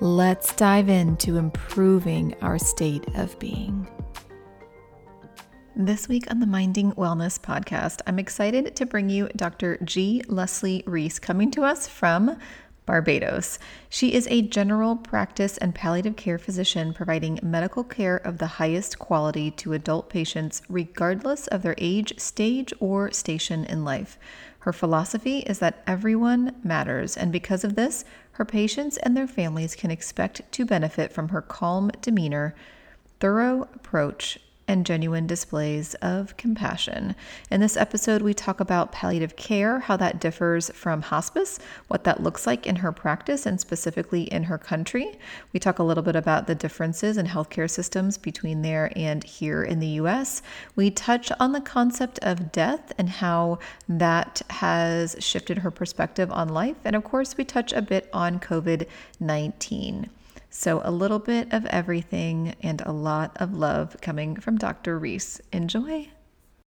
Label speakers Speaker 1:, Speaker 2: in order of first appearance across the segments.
Speaker 1: Let's dive into improving our state of being. This week on the Minding Wellness podcast, I'm excited to bring you Dr. G. Leslie Reese coming to us from Barbados. She is a general practice and palliative care physician providing medical care of the highest quality to adult patients, regardless of their age, stage, or station in life. Her philosophy is that everyone matters, and because of this, her patients and their families can expect to benefit from her calm demeanor, thorough approach, and genuine displays of compassion. In this episode, we talk about palliative care, how that differs from hospice, what that looks like in her practice and specifically in her country. We talk a little bit about the differences in healthcare systems between there and here in the US. We touch on the concept of death and how that has shifted her perspective on life. And of course, we touch a bit on COVID 19. So, a little bit of everything and a lot of love coming from Dr. Reese. Enjoy.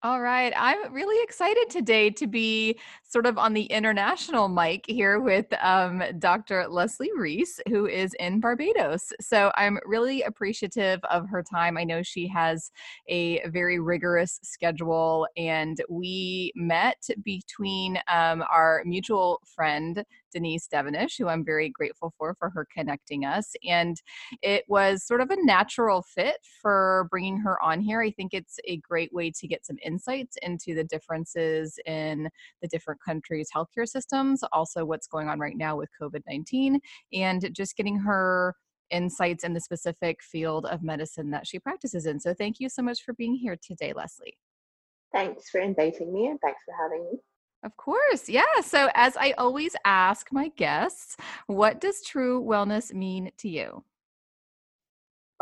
Speaker 1: All right. I'm really excited today to be sort of on the international mic here with um, Dr. Leslie Reese, who is in Barbados. So I'm really appreciative of her time. I know she has a very rigorous schedule, and we met between um, our mutual friend, Denise Devonish, who I'm very grateful for for her connecting us. And it was sort of a natural fit for bringing her on here. I think it's a great way to get some insights into the differences in the different countries' healthcare systems, also what's going on right now with COVID 19, and just getting her insights in the specific field of medicine that she practices in. So, thank you so much for being here today, Leslie.
Speaker 2: Thanks for inviting me and thanks for having me.
Speaker 1: Of course. Yeah. So, as I always ask my guests, what does true wellness mean to you?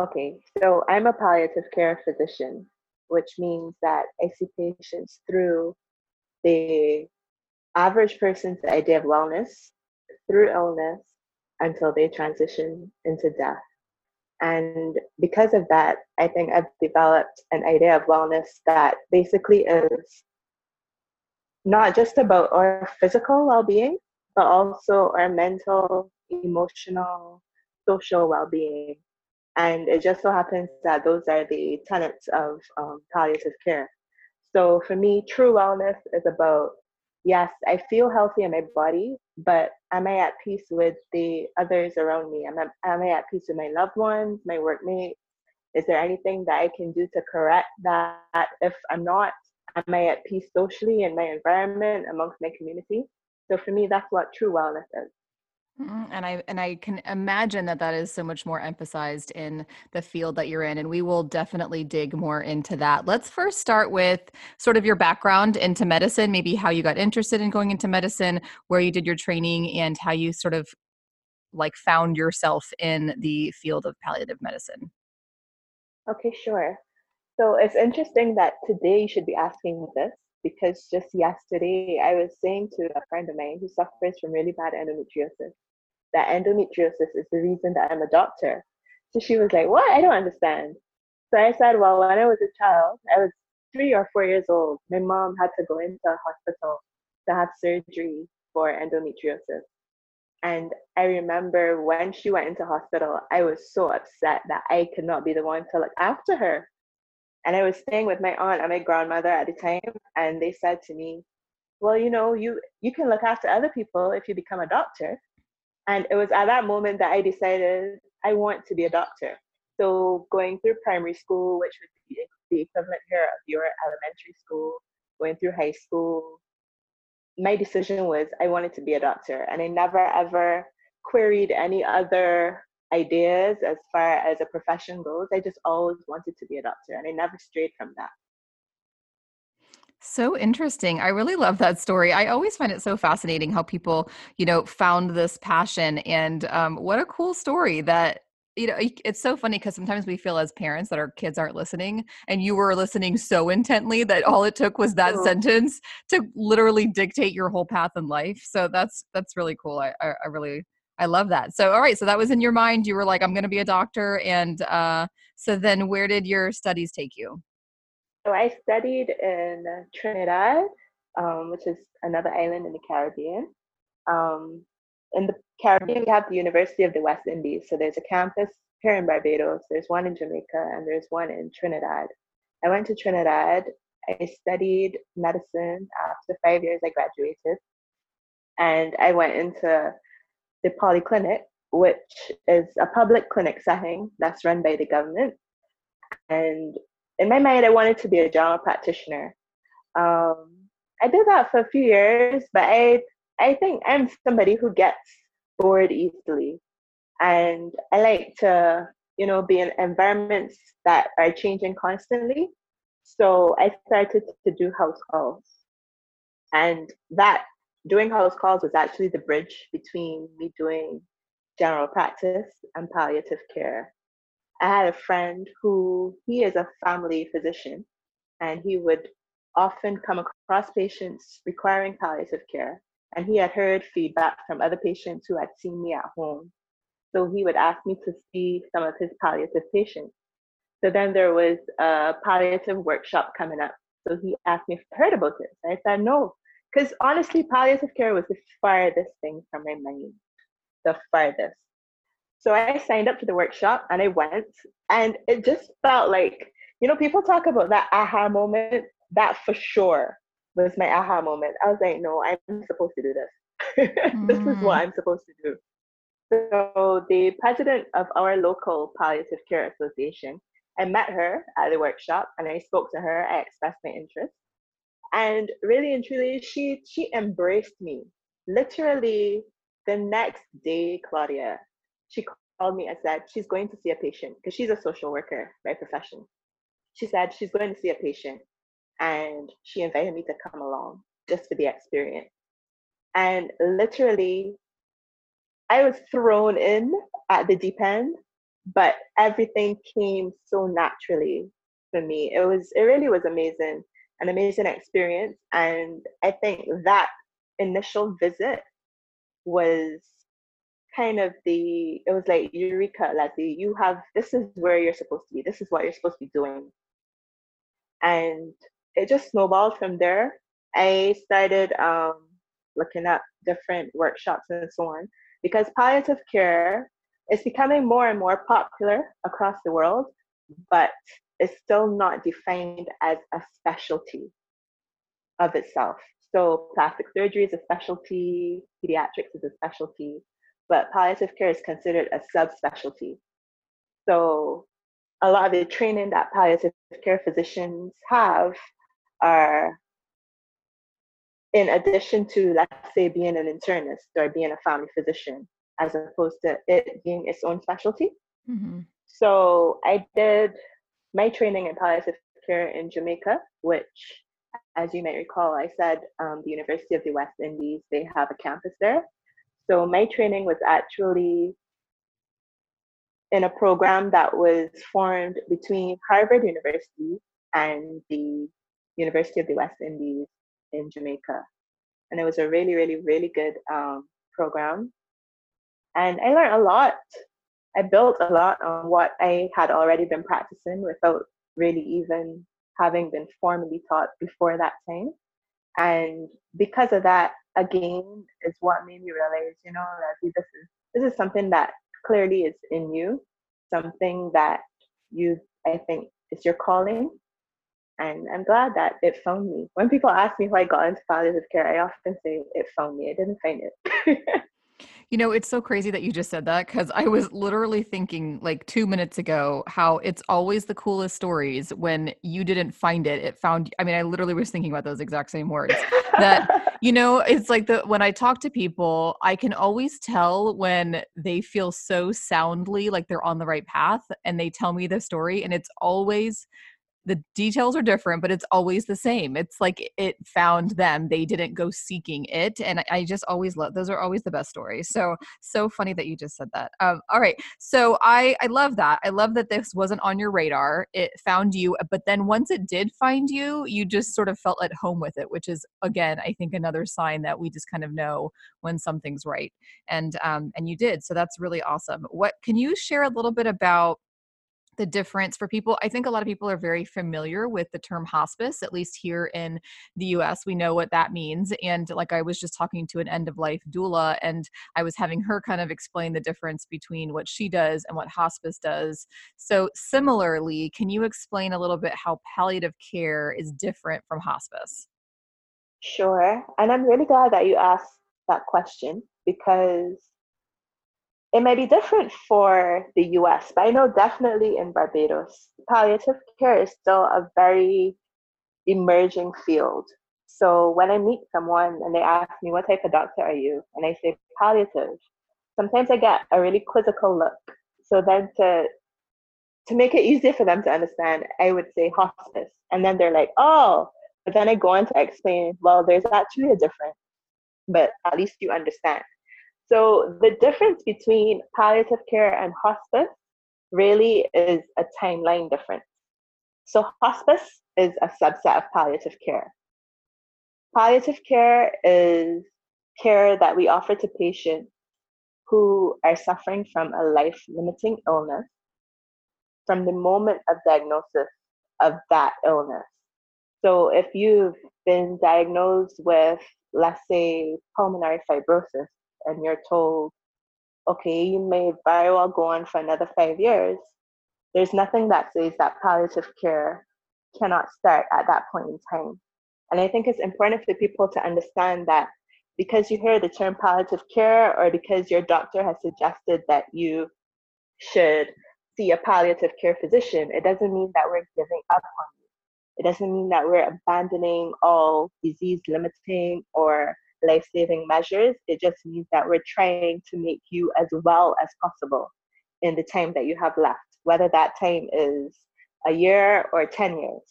Speaker 2: Okay. So, I'm a palliative care physician, which means that I see patients through the average person's idea of wellness through illness until they transition into death. And because of that, I think I've developed an idea of wellness that basically is not just about our physical well being, but also our mental, emotional, social well being. And it just so happens that those are the tenets of um, palliative care. So for me, true wellness is about yes, I feel healthy in my body, but am I at peace with the others around me? Am I, am I at peace with my loved ones, my workmates? Is there anything that I can do to correct that if I'm not? am I at peace socially in my environment amongst my community? So for me, that's what true wellness is.
Speaker 1: Mm-hmm, and I and I can imagine that that is so much more emphasized in the field that you're in, and we will definitely dig more into that. Let's first start with sort of your background into medicine, maybe how you got interested in going into medicine, where you did your training, and how you sort of like found yourself in the field of palliative medicine.
Speaker 2: Okay, sure. So it's interesting that today you should be asking this because just yesterday I was saying to a friend of mine who suffers from really bad endometriosis that endometriosis is the reason that I'm a doctor. So she was like, What? I don't understand. So I said, Well, when I was a child, I was three or four years old, my mom had to go into a hospital to have surgery for endometriosis. And I remember when she went into hospital, I was so upset that I could not be the one to look after her. And I was staying with my aunt and my grandmother at the time, and they said to me, "Well, you know, you you can look after other people if you become a doctor." And it was at that moment that I decided I want to be a doctor. So going through primary school, which would be the equivalent here of your elementary school, going through high school, my decision was I wanted to be a doctor, and I never ever queried any other ideas as far as a profession goes. I just always wanted to be a doctor and I never strayed from that.
Speaker 1: So interesting. I really love that story. I always find it so fascinating how people, you know, found this passion. And um, what a cool story that you know it's so funny because sometimes we feel as parents that our kids aren't listening and you were listening so intently that all it took was that oh. sentence to literally dictate your whole path in life so that's that's really cool I, I, I really i love that so all right so that was in your mind you were like i'm going to be a doctor and uh so then where did your studies take you
Speaker 2: i studied in trinidad um, which is another island in the caribbean um, in the Caribbean, we have the University of the West Indies. So there's a campus here in Barbados, there's one in Jamaica, and there's one in Trinidad. I went to Trinidad. I studied medicine. After five years, I graduated. And I went into the polyclinic, which is a public clinic setting that's run by the government. And in my mind, I wanted to be a general practitioner. Um, I did that for a few years, but I I think I'm somebody who gets bored easily. And I like to, you know, be in environments that are changing constantly. So I started to do house calls. And that doing house calls was actually the bridge between me doing general practice and palliative care. I had a friend who he is a family physician and he would often come across patients requiring palliative care and he had heard feedback from other patients who had seen me at home. So he would ask me to see some of his palliative patients. So then there was a palliative workshop coming up. So he asked me if I heard about it. I said no, because honestly, palliative care was the farthest thing from my mind, the farthest. So I signed up to the workshop and I went, and it just felt like, you know, people talk about that aha moment. That for sure was my aha moment. I was like, no, I'm supposed to do this. this is what mm. I'm supposed to do. So the president of our local palliative care association, I met her at the workshop and I spoke to her. I expressed my interest. And really and truly, she she embraced me. Literally the next day, Claudia, she called me and said she's going to see a patient because she's a social worker by profession. She said she's going to see a patient and she invited me to come along just for the experience. And literally, I was thrown in at the deep end, but everything came so naturally for me. It was, it really was amazing, an amazing experience. And I think that initial visit was kind of the, it was like, Eureka, Leslie, you have, this is where you're supposed to be. This is what you're supposed to be doing. And it just snowballed from there. I started um, looking at different workshops and so on because palliative care is becoming more and more popular across the world, but it's still not defined as a specialty of itself. So plastic surgery is a specialty, pediatrics is a specialty, but palliative care is considered a subspecialty. So a lot of the training that palliative care physicians have are in addition to let's say being an internist or being a family physician as opposed to it being its own specialty mm-hmm. so i did my training in palliative care in jamaica which as you might recall i said um, the university of the west indies they have a campus there so my training was actually in a program that was formed between harvard university and the University of the West Indies in Jamaica. And it was a really, really, really good um, program. And I learned a lot. I built a lot on what I had already been practicing without really even having been formally taught before that time. And because of that, again, is what made me realize, you know, that this is this is something that clearly is in you, something that you I think is your calling and I'm glad that it found me. When people ask me how I got into palliative care, I often say it found me. I didn't find it.
Speaker 1: you know, it's so crazy that you just said that because I was literally thinking like two minutes ago how it's always the coolest stories when you didn't find it. It found, I mean, I literally was thinking about those exact same words. that, you know, it's like the, when I talk to people, I can always tell when they feel so soundly like they're on the right path and they tell me the story. And it's always, the details are different, but it's always the same. It's like it found them. They didn't go seeking it. And I, I just always love those are always the best stories. So so funny that you just said that. Um, all right. So I I love that. I love that this wasn't on your radar. It found you, but then once it did find you, you just sort of felt at home with it, which is again, I think another sign that we just kind of know when something's right. And um and you did. So that's really awesome. What can you share a little bit about the difference for people. I think a lot of people are very familiar with the term hospice, at least here in the US. We know what that means. And like I was just talking to an end of life doula, and I was having her kind of explain the difference between what she does and what hospice does. So, similarly, can you explain a little bit how palliative care is different from hospice?
Speaker 2: Sure. And I'm really glad that you asked that question because it may be different for the US, but I know definitely in Barbados, palliative care is still a very emerging field. So when I meet someone and they ask me, What type of doctor are you? and I say palliative, sometimes I get a really quizzical look. So then to to make it easier for them to understand, I would say hospice. And then they're like, oh, but then I go on to explain, well, there's actually a difference, but at least you understand. So the difference between palliative care and hospice really is a timeline difference. So hospice is a subset of palliative care. Palliative care is care that we offer to patients who are suffering from a life limiting illness from the moment of diagnosis of that illness. So if you've been diagnosed with, let's say, pulmonary fibrosis, and you're told, okay, you may very well go on for another five years, there's nothing that says that palliative care cannot start at that point in time. And I think it's important for people to understand that because you hear the term palliative care or because your doctor has suggested that you should see a palliative care physician, it doesn't mean that we're giving up on you. It doesn't mean that we're abandoning all disease limiting or life saving measures. It just means that we're trying to make you as well as possible in the time that you have left, whether that time is a year or 10 years.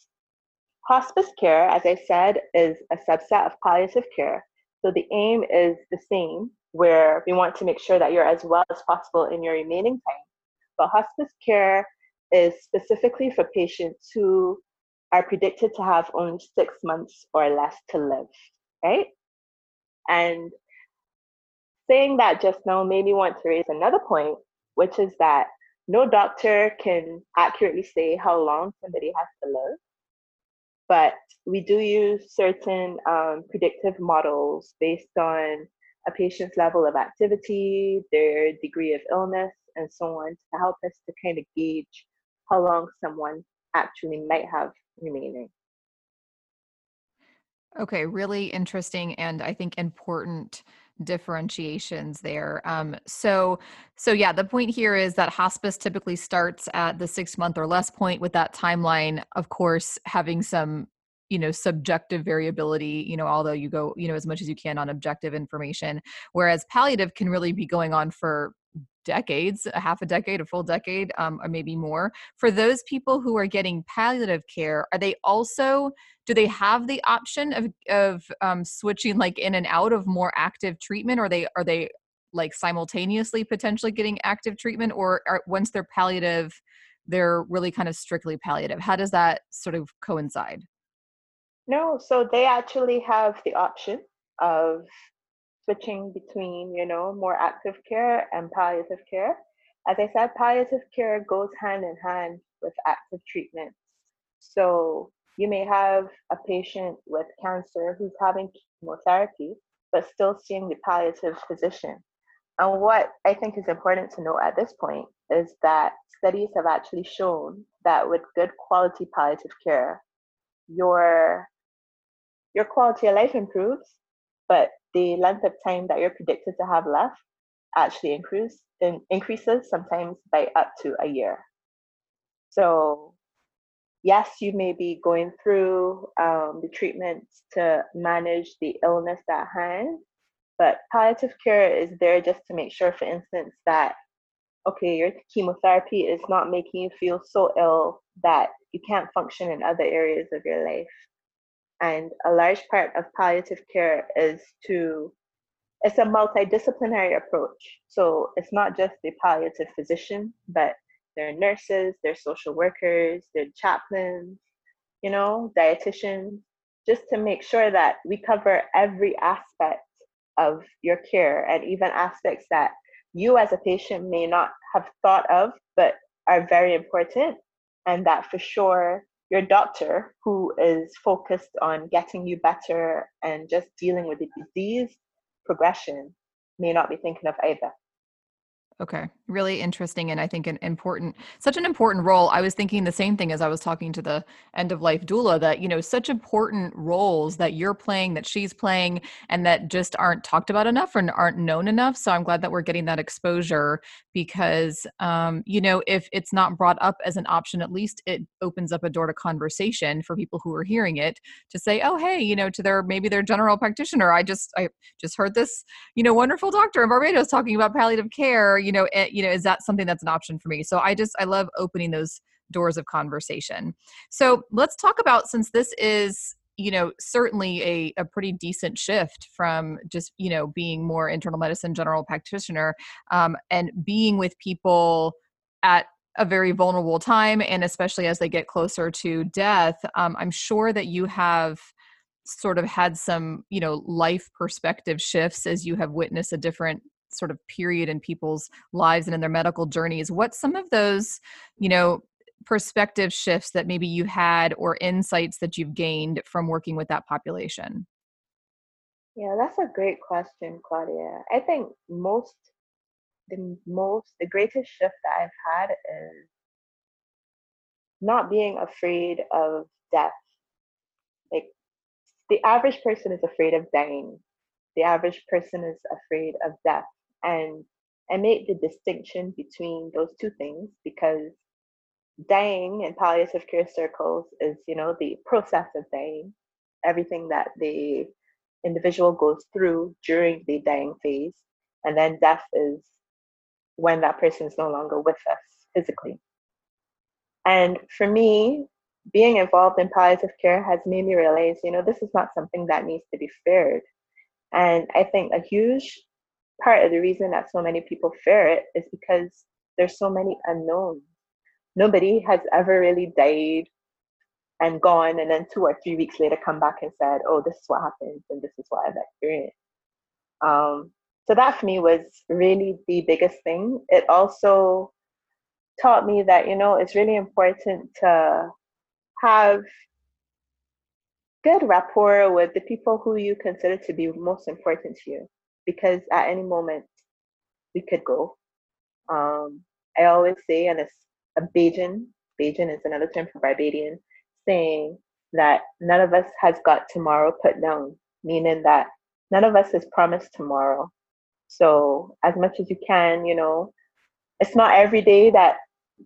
Speaker 2: Hospice care, as I said, is a subset of palliative care. So the aim is the same, where we want to make sure that you're as well as possible in your remaining time. But hospice care is specifically for patients who are predicted to have only six months or less to live, right? And saying that just now made me want to raise another point, which is that no doctor can accurately say how long somebody has to live, but we do use certain um, predictive models based on a patient's level of activity, their degree of illness, and so on to help us to kind of gauge how long someone actually might have remaining.
Speaker 1: Okay, really interesting and I think important differentiations there. Um, so, so yeah, the point here is that hospice typically starts at the six month or less point with that timeline, of course, having some you know subjective variability you know although you go you know as much as you can on objective information whereas palliative can really be going on for decades, a half a decade, a full decade, um, or maybe more. For those people who are getting palliative care, are they also do they have the option of of um, switching like in and out of more active treatment, or they are they like simultaneously potentially getting active treatment, or are, once they're palliative, they're really kind of strictly palliative? How does that sort of coincide?
Speaker 2: No, so they actually have the option of switching between, you know, more active care and palliative care. As I said, palliative care goes hand in hand with active treatment. So you may have a patient with cancer who's having chemotherapy, but still seeing the palliative physician. And what I think is important to know at this point is that studies have actually shown that with good quality palliative care, your your quality of life improves, but the length of time that you're predicted to have left actually increase, in, increases sometimes by up to a year. So, yes, you may be going through um, the treatments to manage the illness at hand, but palliative care is there just to make sure, for instance, that okay, your chemotherapy is not making you feel so ill that you can't function in other areas of your life. And a large part of palliative care is to, it's a multidisciplinary approach. So it's not just the palliative physician, but there are nurses, they're social workers, they're chaplains, you know, dietitians, just to make sure that we cover every aspect of your care and even aspects that you as a patient may not have thought of, but are very important. And that for sure, your doctor, who is focused on getting you better and just dealing with the disease progression, may not be thinking of either.
Speaker 1: Okay. Really interesting and I think an important such an important role. I was thinking the same thing as I was talking to the end of life doula that, you know, such important roles that you're playing, that she's playing, and that just aren't talked about enough and aren't known enough. So I'm glad that we're getting that exposure because um, you know, if it's not brought up as an option, at least it opens up a door to conversation for people who are hearing it to say, oh hey, you know, to their maybe their general practitioner. I just I just heard this, you know, wonderful doctor in Barbados talking about palliative care you know it, eh, you know is that something that's an option for me? So i just i love opening those doors of conversation. So let's talk about since this is you know certainly a, a pretty decent shift from just you know being more internal medicine general practitioner um, and being with people at a very vulnerable time and especially as they get closer to death um, i'm sure that you have sort of had some you know life perspective shifts as you have witnessed a different sort of period in people's lives and in their medical journeys what some of those you know perspective shifts that maybe you had or insights that you've gained from working with that population?
Speaker 2: Yeah that's a great question claudia. I think most the most the greatest shift that i've had is not being afraid of death. Like the average person is afraid of dying. The average person is afraid of death and I make the distinction between those two things because dying in palliative care circles is, you know, the process of dying, everything that the individual goes through during the dying phase. And then death is when that person is no longer with us physically. And for me, being involved in palliative care has made me realize, you know, this is not something that needs to be feared. And I think a huge part of the reason that so many people fear it is because there's so many unknowns. Nobody has ever really died and gone and then two or three weeks later come back and said, oh, this is what happened and this is what I've experienced. Um, so that for me was really the biggest thing. It also taught me that, you know, it's really important to have good rapport with the people who you consider to be most important to you because at any moment we could go. Um, I always say, and it's a Bajan, Bajan is another term for Barbadian, saying that none of us has got tomorrow put down, meaning that none of us is promised tomorrow. So as much as you can, you know, it's not every day that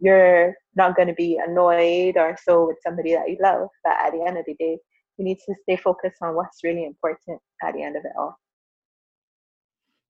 Speaker 2: you're not going to be annoyed or so with somebody that you love, but at the end of the day, you need to stay focused on what's really important at the end of it all.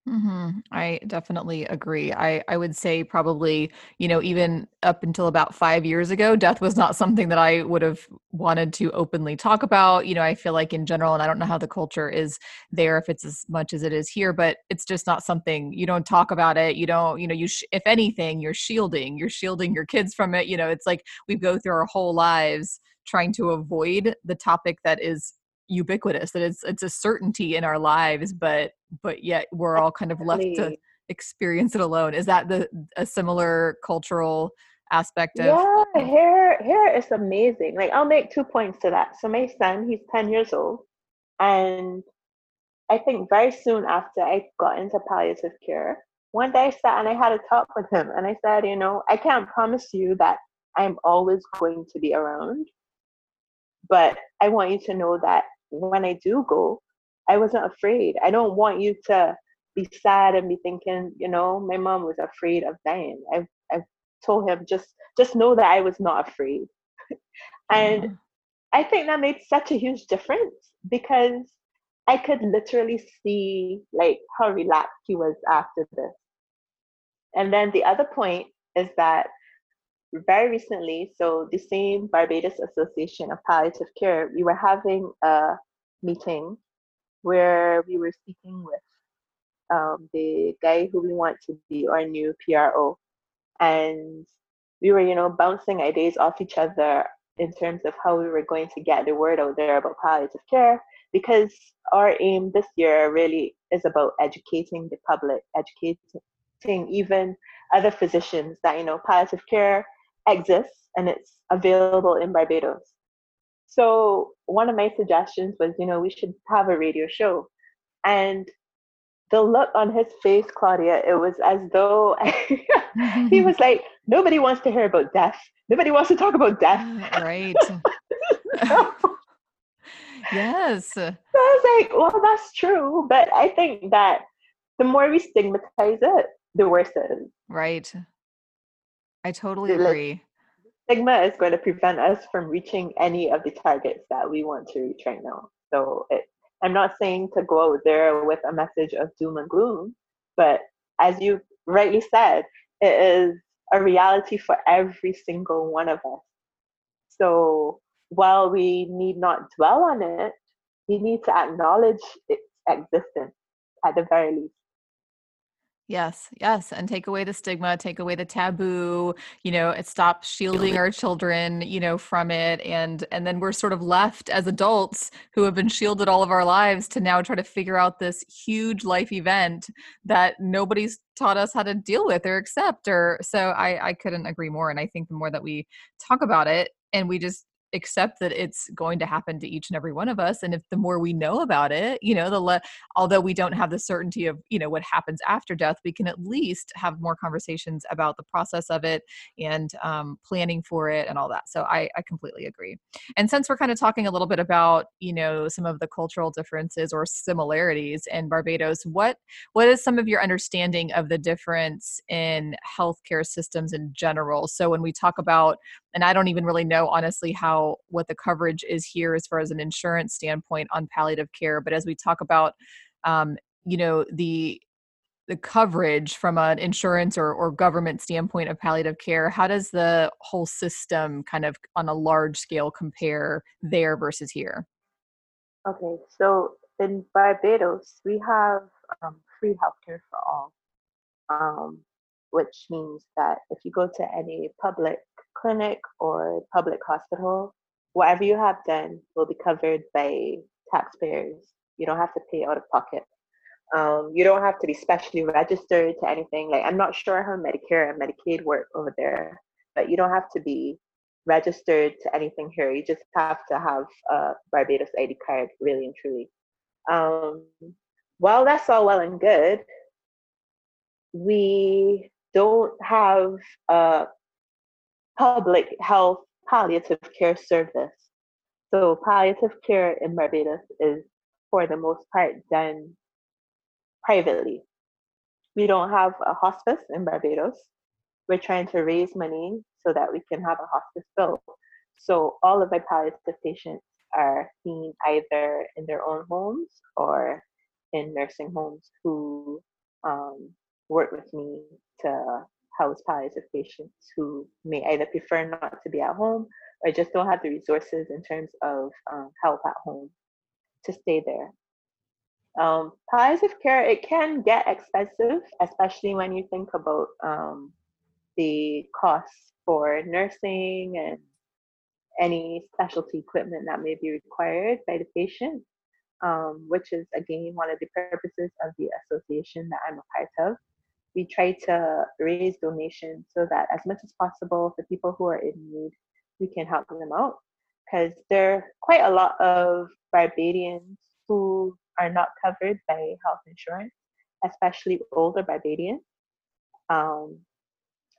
Speaker 1: Mm-hmm. I definitely agree. I, I would say probably, you know, even up until about five years ago, death was not something that I would have wanted to openly talk about. You know, I feel like in general, and I don't know how the culture is there, if it's as much as it is here, but it's just not something you don't talk about it. You don't, you know, you, sh- if anything, you're shielding, you're shielding your kids from it. You know, it's like we go through our whole lives trying to avoid the topic that is ubiquitous that it's it's a certainty in our lives but but yet we're all kind of left to experience it alone. Is that the a similar cultural aspect of
Speaker 2: yeah here here is amazing. Like i'll make two points to that. So my son he's 10 years old and i think very soon after i got into palliative care one day i sat and i had a talk with him and i said you know i can't promise you that i'm always going to be around but i want you to know that when I do go, I wasn't afraid. I don't want you to be sad and be thinking, you know, my mom was afraid of dying. I I told him just just know that I was not afraid. and mm-hmm. I think that made such a huge difference because I could literally see like how relaxed he was after this. And then the other point is that very recently, so the same Barbados Association of Palliative Care, we were having a meeting where we were speaking with um, the guy who we want to be our new PRO. And we were, you know, bouncing ideas off each other in terms of how we were going to get the word out there about palliative care because our aim this year really is about educating the public, educating even other physicians that, you know, palliative care exists and it's available in Barbados. So one of my suggestions was, you know, we should have a radio show. And the look on his face, Claudia, it was as though he was like, nobody wants to hear about death. Nobody wants to talk about death.
Speaker 1: Mm, right. yes. So
Speaker 2: I was like, well, that's true. But I think that the more we stigmatize it, the worse it is.
Speaker 1: Right. I totally agree.
Speaker 2: Stigma is going to prevent us from reaching any of the targets that we want to reach right now. So it, I'm not saying to go out there with a message of doom and gloom, but as you rightly said, it is a reality for every single one of us. So while we need not dwell on it, we need to acknowledge its existence at the very least.
Speaker 1: Yes, yes, and take away the stigma, take away the taboo, you know, it stops shielding our children, you know, from it and and then we're sort of left as adults who have been shielded all of our lives to now try to figure out this huge life event that nobody's taught us how to deal with or accept or so I I couldn't agree more and I think the more that we talk about it and we just accept that it's going to happen to each and every one of us and if the more we know about it you know the le- although we don't have the certainty of you know what happens after death we can at least have more conversations about the process of it and um, planning for it and all that. So I, I completely agree. And since we're kind of talking a little bit about you know some of the cultural differences or similarities in barbados what what is some of your understanding of the difference in healthcare systems in general? So when we talk about and I don't even really know honestly how what the coverage is here as far as an insurance standpoint on palliative care. But as we talk about, um, you know, the the coverage from an insurance or, or government standpoint of palliative care, how does the whole system kind of on a large scale compare there versus here?
Speaker 2: Okay, so in Barbados, we have um, free healthcare for all, um, which means that if you go to any public clinic or public hospital, whatever you have done will be covered by taxpayers. You don't have to pay out of pocket. Um, you don't have to be specially registered to anything. Like I'm not sure how Medicare and Medicaid work over there, but you don't have to be registered to anything here. You just have to have a Barbados ID card, really and truly. Um, while that's all well and good, we don't have a public health palliative care service. So palliative care in Barbados is for the most part done privately. We don't have a hospice in Barbados. We're trying to raise money so that we can have a hospice built. So all of my palliative patients are seen either in their own homes or in nursing homes who um, work with me to house palliative patients who may either prefer not to be at home or just don't have the resources in terms of um, help at home to stay there. Um, palliative care, it can get expensive, especially when you think about um, the costs for nursing and any specialty equipment that may be required by the patient, um, which is again one of the purposes of the association that I'm a part of we try to raise donations so that as much as possible for people who are in need, we can help them out. Because there are quite a lot of Barbadians who are not covered by health insurance, especially older Barbadians, um,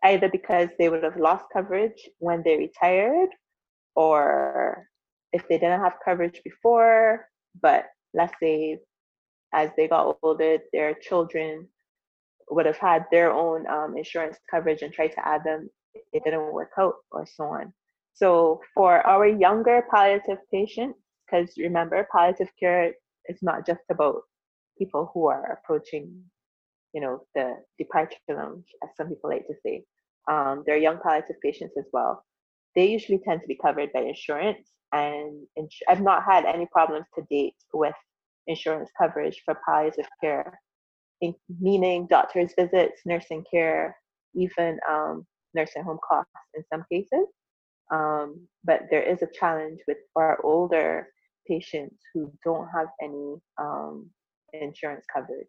Speaker 2: either because they would have lost coverage when they retired, or if they didn't have coverage before, but let's say as they got older, their children would have had their own um, insurance coverage and tried to add them, it didn't work out, or so on. So for our younger palliative patients, because remember, palliative care is not just about people who are approaching you know, the departure lounge, as some people like to say. Um, there are young palliative patients as well. They usually tend to be covered by insurance, and ins- I've not had any problems to date with insurance coverage for palliative care, in- meaning doctor's visits, nursing care, even um, nursing home costs in some cases. Um, but there is a challenge with our older patients who don't have any um, insurance coverage.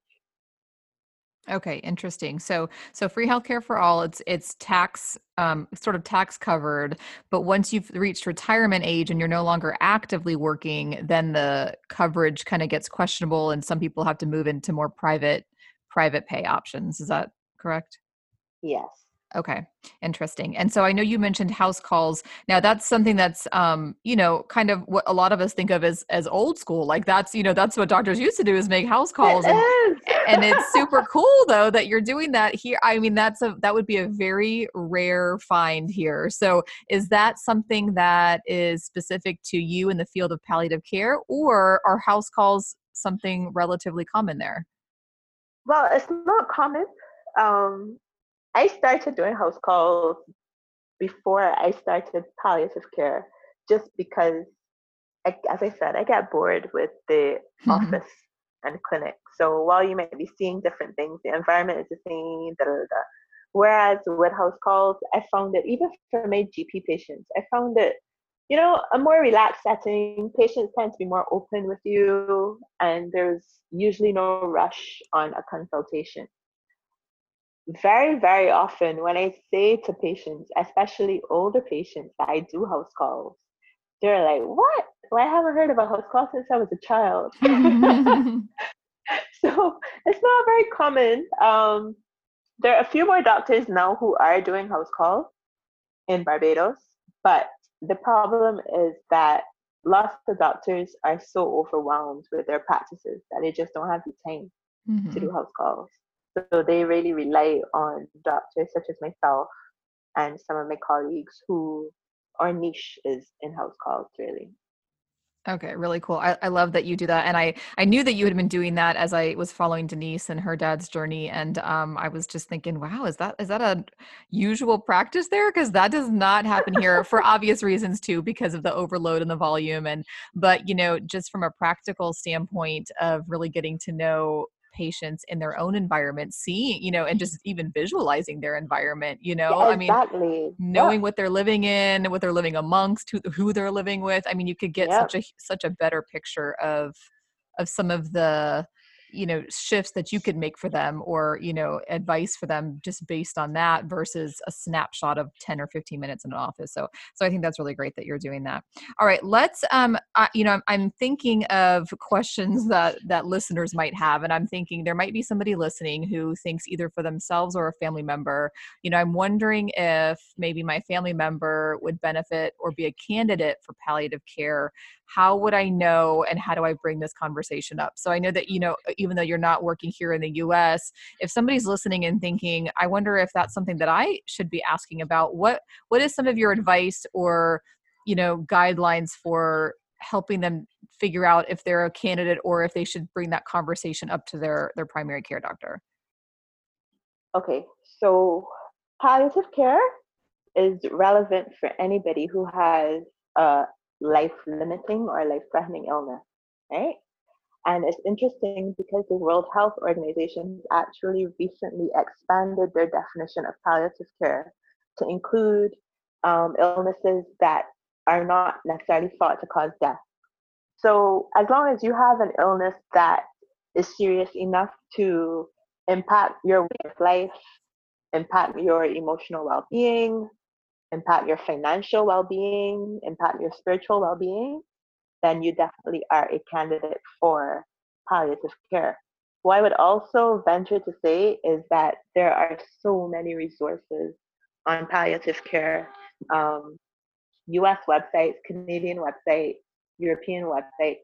Speaker 1: Okay, interesting. So so free healthcare for all, it's it's tax um sort of tax covered, but once you've reached retirement age and you're no longer actively working, then the coverage kind of gets questionable and some people have to move into more private private pay options. Is that correct?
Speaker 2: Yes.
Speaker 1: Okay, interesting. And so I know you mentioned house calls. Now that's something that's um, you know, kind of what a lot of us think of as as old school. Like that's, you know, that's what doctors used to do is make house calls
Speaker 2: It
Speaker 1: and and it's super cool though that you're doing that here. I mean, that's a that would be a very rare find here. So is that something that is specific to you in the field of palliative care or are house calls something relatively common there?
Speaker 2: Well, it's not common. Um, I started doing house calls before I started palliative care, just because, I, as I said, I get bored with the office and clinic. So while you might be seeing different things, the environment is the same. Da, da, da. Whereas with house calls, I found that even for my GP patients, I found it, you know, a more relaxed setting. Patients tend to be more open with you, and there's usually no rush on a consultation. Very very often when i say to patients especially older patients that i do house calls they're like what? Well, i haven't heard of a house call since i was a child. So it's not very common. Um, there are a few more doctors now who are doing house calls in barbados but the problem is that lots of doctors are so overwhelmed with their practices that they just don't have the time to do
Speaker 1: mm-hmm.
Speaker 2: house calls. So they really rely on doctors such as myself and some of my colleagues who our niche is in house calls really.
Speaker 1: Okay, really cool. I, I love that you do that. And I, I knew that you had been doing that as I was following Denise and her dad's journey. And um, I was just thinking, wow, is that is that a usual practice there? Because that does not happen here for obvious reasons too, because of the overload and the volume. And but you know, just from a practical standpoint of really getting to know patients in their own environment, seeing, you know, and mm. just even visualizing their environment, you know.
Speaker 2: Yeah,
Speaker 1: I mean,
Speaker 2: exactly.
Speaker 1: knowing
Speaker 2: Yep.
Speaker 1: what they're living in, what they're living amongst, who who they're living with. I mean, you could get
Speaker 2: Yep.
Speaker 1: such a such a better picture of of some of the you know shifts that you could make for them or you know advice for them just based on that versus a snapshot of 10 or 15 minutes in an office. So so i think that's really great that you're doing that. All right let's um I, you know I'm, I'm thinking of questions that that listeners might have and i'm thinking there might be somebody listening who thinks either for themselves or a family member. You know i'm wondering if maybe my family member would benefit or be a candidate for palliative care. How would i know and how do i bring this conversation up? So i know that you know even though you're not working here in the us if somebody's listening and thinking i wonder if that's something that i should be asking about what what is some of your advice or you know guidelines for helping them figure out if they're a candidate or if they should bring that conversation up to their their primary care doctor
Speaker 2: Okay. So palliative care is relevant for anybody who has a life limiting or life threatening illness, right? And it's interesting because the World Health Organization has actually recently expanded their definition of palliative care to include um, illnesses that are not necessarily thought to cause death. So, as long as you have an illness that is serious enough to impact your way of life, impact your emotional well being, impact your financial well being, impact your spiritual well being, then you definitely are a candidate for palliative care. What I would also venture to say is that there are so many resources on palliative care um, US websites, Canadian websites, European websites,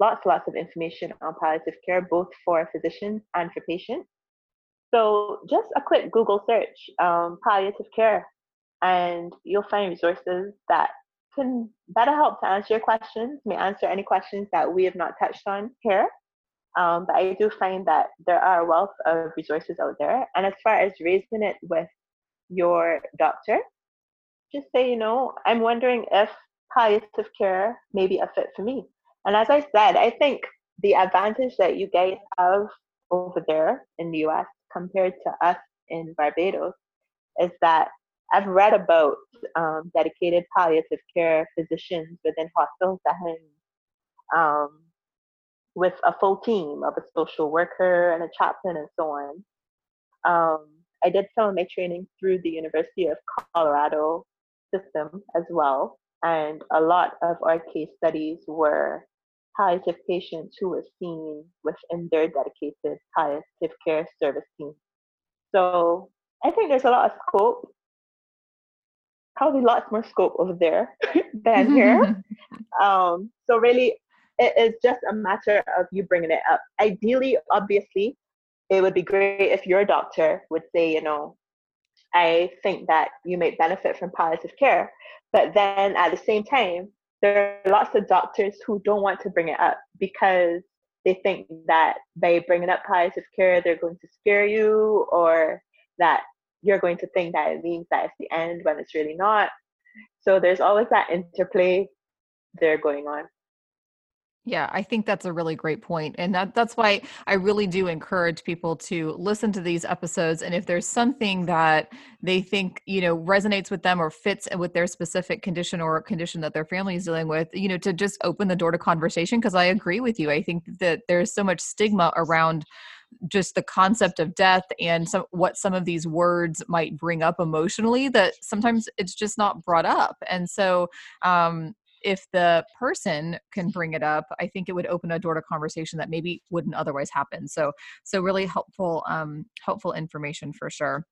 Speaker 2: lots, lots of information on palliative care, both for physicians and for patients. So just a quick Google search, um, palliative care, and you'll find resources that can better help to answer your questions, may answer any questions that we have not touched on here. Um, but I do find that there are a wealth of resources out there. And as far as raising it with your doctor, just say, you know, I'm wondering if palliative care may be a fit for me. And as I said, I think the advantage that you guys have over there in the US compared to us in Barbados is that I've read about um, dedicated palliative care physicians within hospitals settings um, with a full team of a social worker and a chaplain and so on. Um, I did some of my training through the University of Colorado system as well, and a lot of our case studies were palliative patients who were seen within their dedicated palliative care service team. So I think there's a lot of scope, probably lots more scope over there than here. um, so really, it is just a matter of you bringing it up. Ideally, obviously, it would be great if your doctor would say, you know, I think that you may benefit from palliative care. But then at the same time, there are lots of doctors who don't want to bring it up because they think that by bringing up palliative care, they're going to scare you or that you're going to think that it means that it's the end when it's really not. So there's always that interplay there going on.
Speaker 1: Yeah, I think that's a really great point. And that, that's why I really do encourage people to listen to these episodes. And if there's something that they think, you know, resonates with them or fits with their specific condition or condition that their family is dealing with, you know, to just open the door to conversation. Cause I agree with you. I think that there's so much stigma around just the concept of death and some, what some of these words might bring up emotionally that sometimes it's just not brought up. And so, um, if the person can bring it up i think it would open a door to conversation that maybe wouldn't otherwise happen so so really helpful um helpful information for sure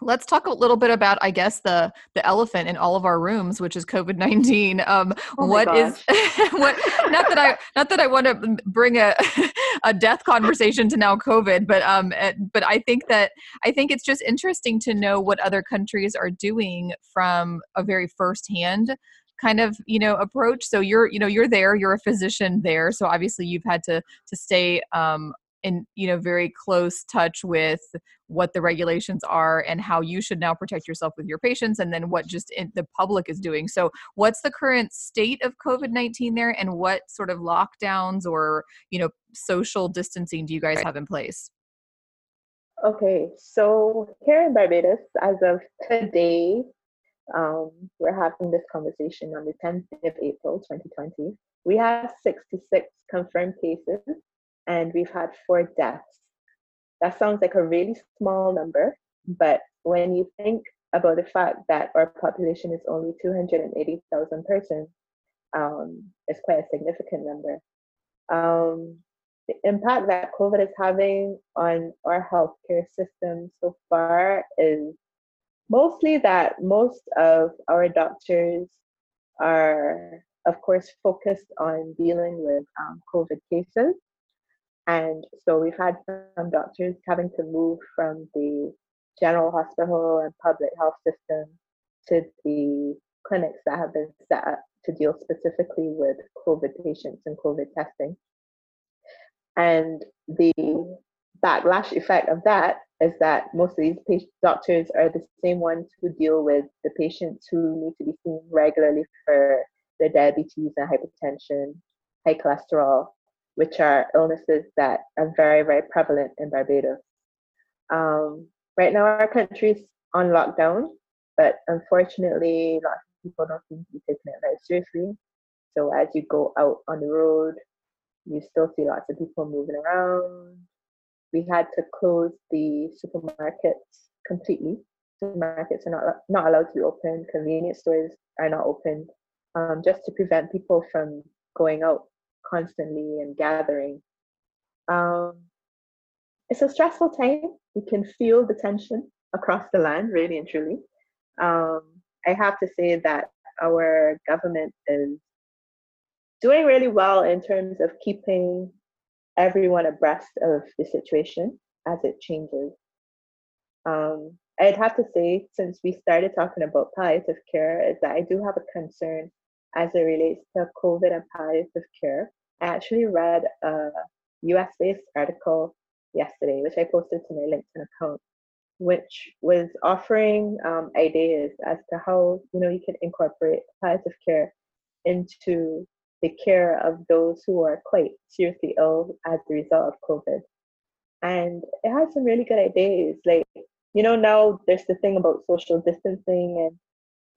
Speaker 1: let's talk a little bit about i guess the the elephant in all of our rooms which is covid-19 um oh what gosh. is what not that i not that i want to bring a a death conversation to now covid but um eh, but i think that i think it's just interesting to know what other countries are doing from a very firsthand kind of you know approach so you're you know you're there you're a physician there so obviously you've had to to stay um in you know very close touch with what the regulations are and how you should now protect yourself with your patients and then what just in, the public is doing so what's the current state of covid-19 there and what sort of lockdowns or you know social distancing do you guys have in place
Speaker 2: okay so here in barbados as of today um, we're having this conversation on the 10th of April 2020. We have 66 confirmed cases and we've had four deaths. That sounds like a really small number, but when you think about the fact that our population is only 280,000 persons, um, it's quite a significant number. Um, the impact that COVID is having on our healthcare system so far is mostly that most of our doctors are, of course, focused on dealing with um, COVID cases. And so we've had some doctors having to move from the general hospital and public health system to the clinics that have been set up to deal specifically with COVID patients and COVID testing. And the backlash effect of that is that most of these patient, doctors are the same ones who deal with the patients who need to be seen regularly for their diabetes and hypertension, high cholesterol, which are illnesses that are very, very prevalent in Barbados. Um, right now, our country is on lockdown, but unfortunately, lots of people don't seem to be taking it very seriously. So as you go out on the road, you still see lots of people moving around, we had to close the supermarkets completely. Supermarkets are not not allowed to be open. Convenience stores are not open, um, just to prevent people from going out constantly and gathering. Um, it's a stressful time. You can feel the tension across the land, really and truly. Um, I have to say that our government is doing really well in terms of keeping everyone abreast of the situation as it changes. Um, I'd have to say, since we started talking about palliative care, is that I do have a concern as it relates to COVID and palliative care. I actually read a US based article yesterday, which I posted to my LinkedIn account, which was offering um, ideas as to how you know you can incorporate palliative care into the care of those who are quite seriously ill as a result of COVID. And it has some really good ideas. Like, you know, now there's the thing about social distancing and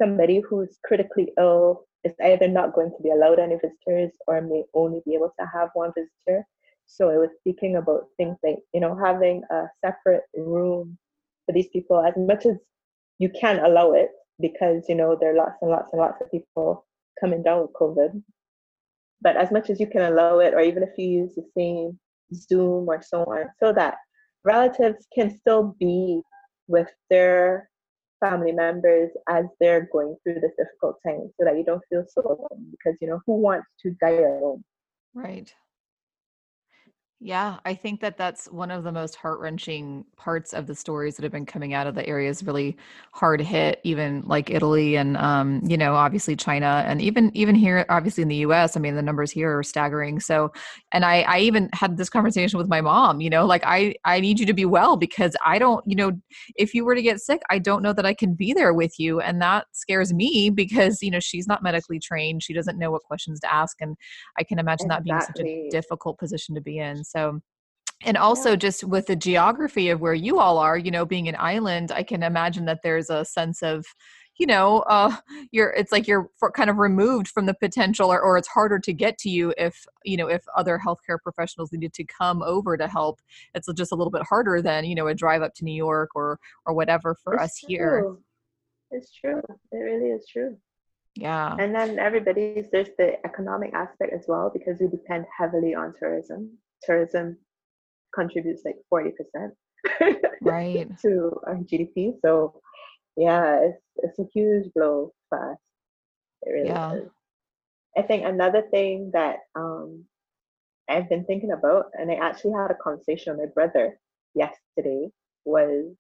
Speaker 2: somebody who's critically ill is either not going to be allowed any visitors or may only be able to have one visitor. So I was speaking about things like, you know, having a separate room for these people as much as you can allow it because, you know, there are lots and lots and lots of people coming down with COVID. But as much as you can allow it, or even if you use the same Zoom or so on, so that relatives can still be with their family members as they're going through this difficult time so that you don't feel so alone because you know who wants to die alone?
Speaker 1: Right yeah, I think that that's one of the most heart-wrenching parts of the stories that have been coming out of the areas really hard hit, even like Italy and um, you know, obviously China and even even here, obviously in the US. I mean, the numbers here are staggering. So and I I even had this conversation with my mom, you know, like I I need you to be well because I don't, you know, if you were to get sick, I don't know that I can be there with you. And that scares me because, you know, she's not medically trained. She doesn't know what questions to ask. And I can imagine exactly. that being such a difficult position to be in. So, and also yeah. just with the geography of where you all are, you know, being an island, I can imagine that there's a sense of, you know, uh, you're it's like you're kind of removed from the potential, or, or it's harder to get to you if you know if other healthcare professionals needed to come over to help. It's just a little bit harder than you know a drive up to New York or or whatever for
Speaker 2: it's
Speaker 1: us true. here.
Speaker 2: It's true. It really is true.
Speaker 1: Yeah.
Speaker 2: And then everybody's there's the economic aspect as well because we depend heavily on tourism tourism contributes like 40%
Speaker 1: right
Speaker 2: to our GDP. So yeah, it's it's a huge blow for us. It really yeah. is. I think another thing that um, I've been thinking about, and I actually had a conversation with my brother yesterday, was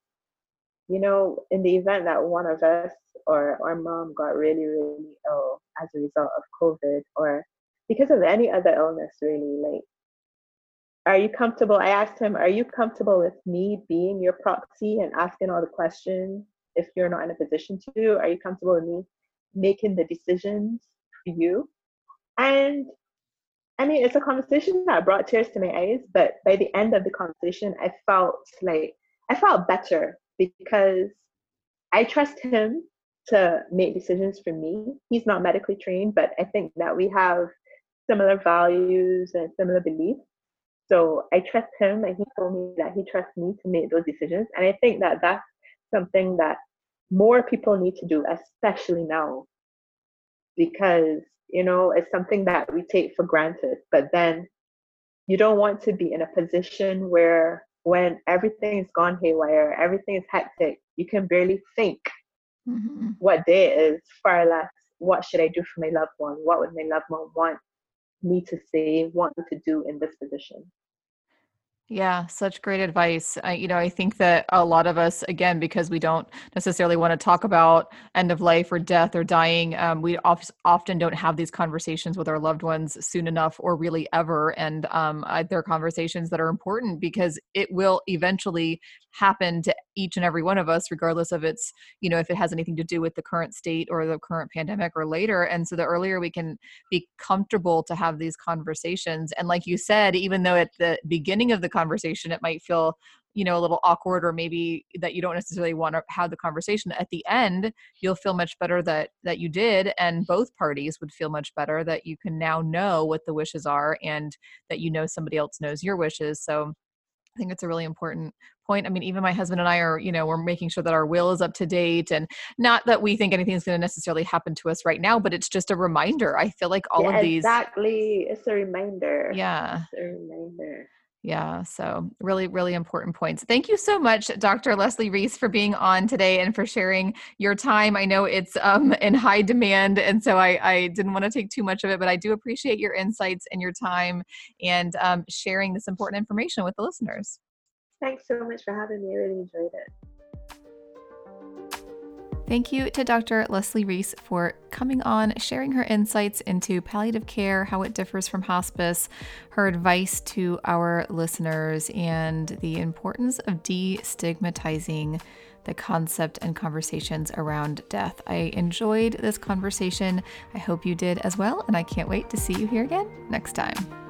Speaker 2: you know, in the event that one of us or our mom got really, really ill as a result of COVID or because of any other illness, really, like are you comfortable? I asked him, Are you comfortable with me being your proxy and asking all the questions if you're not in a position to? Are you comfortable with me making the decisions for you? And I mean, it's a conversation that brought tears to my eyes, but by the end of the conversation, I felt like I felt better because I trust him to make decisions for me. He's not medically trained, but I think that we have similar values and similar beliefs. So I trust him, and he told me that he trusts me to make those decisions. And I think that that's something that more people need to do, especially now, because you know it's something that we take for granted. But then you don't want to be in a position where when everything is gone haywire, everything is hectic, you can barely think mm-hmm. what day it is, far less what should I do for my loved one? What would my loved one want me to say, want me to do in this position?
Speaker 1: Yeah, such great advice. I, you know, I think that a lot of us, again, because we don't necessarily want to talk about end of life or death or dying, um, we often don't have these conversations with our loved ones soon enough or really ever. And um, they're conversations that are important because it will eventually happen to each and every one of us regardless of its you know if it has anything to do with the current state or the current pandemic or later. And so the earlier we can be comfortable to have these conversations and like you said even though at the beginning of the conversation it might feel you know a little awkward or maybe that you don't necessarily want to have the conversation at the end you'll feel much better that that you did and both parties would feel much better that you can now know what the wishes are and that you know somebody else knows your wishes. So I think it's a really important point. I mean, even my husband and I are, you know, we're making sure that our will is up to date and not that we think anything's going to necessarily happen to us right now, but it's just a reminder. I feel like all
Speaker 2: yeah,
Speaker 1: of these
Speaker 2: Exactly. It's a reminder.
Speaker 1: Yeah.
Speaker 2: It's a reminder.
Speaker 1: Yeah, so really, really important points. Thank you so much, Dr. Leslie Reese, for being on today and for sharing your time. I know it's um, in high demand, and so I, I, didn't want to take too much of it, but I do appreciate your insights and your time and um, sharing this important information with the listeners.
Speaker 2: Thanks so much for having me. I really enjoyed it.
Speaker 3: Thank you to Dr. Leslie Reese for coming on, sharing her insights into palliative care, how it differs from hospice, her advice to our listeners, and the importance of destigmatizing the concept and conversations around death. I enjoyed this conversation. I hope you did as well, and I can't wait to see you here again next time.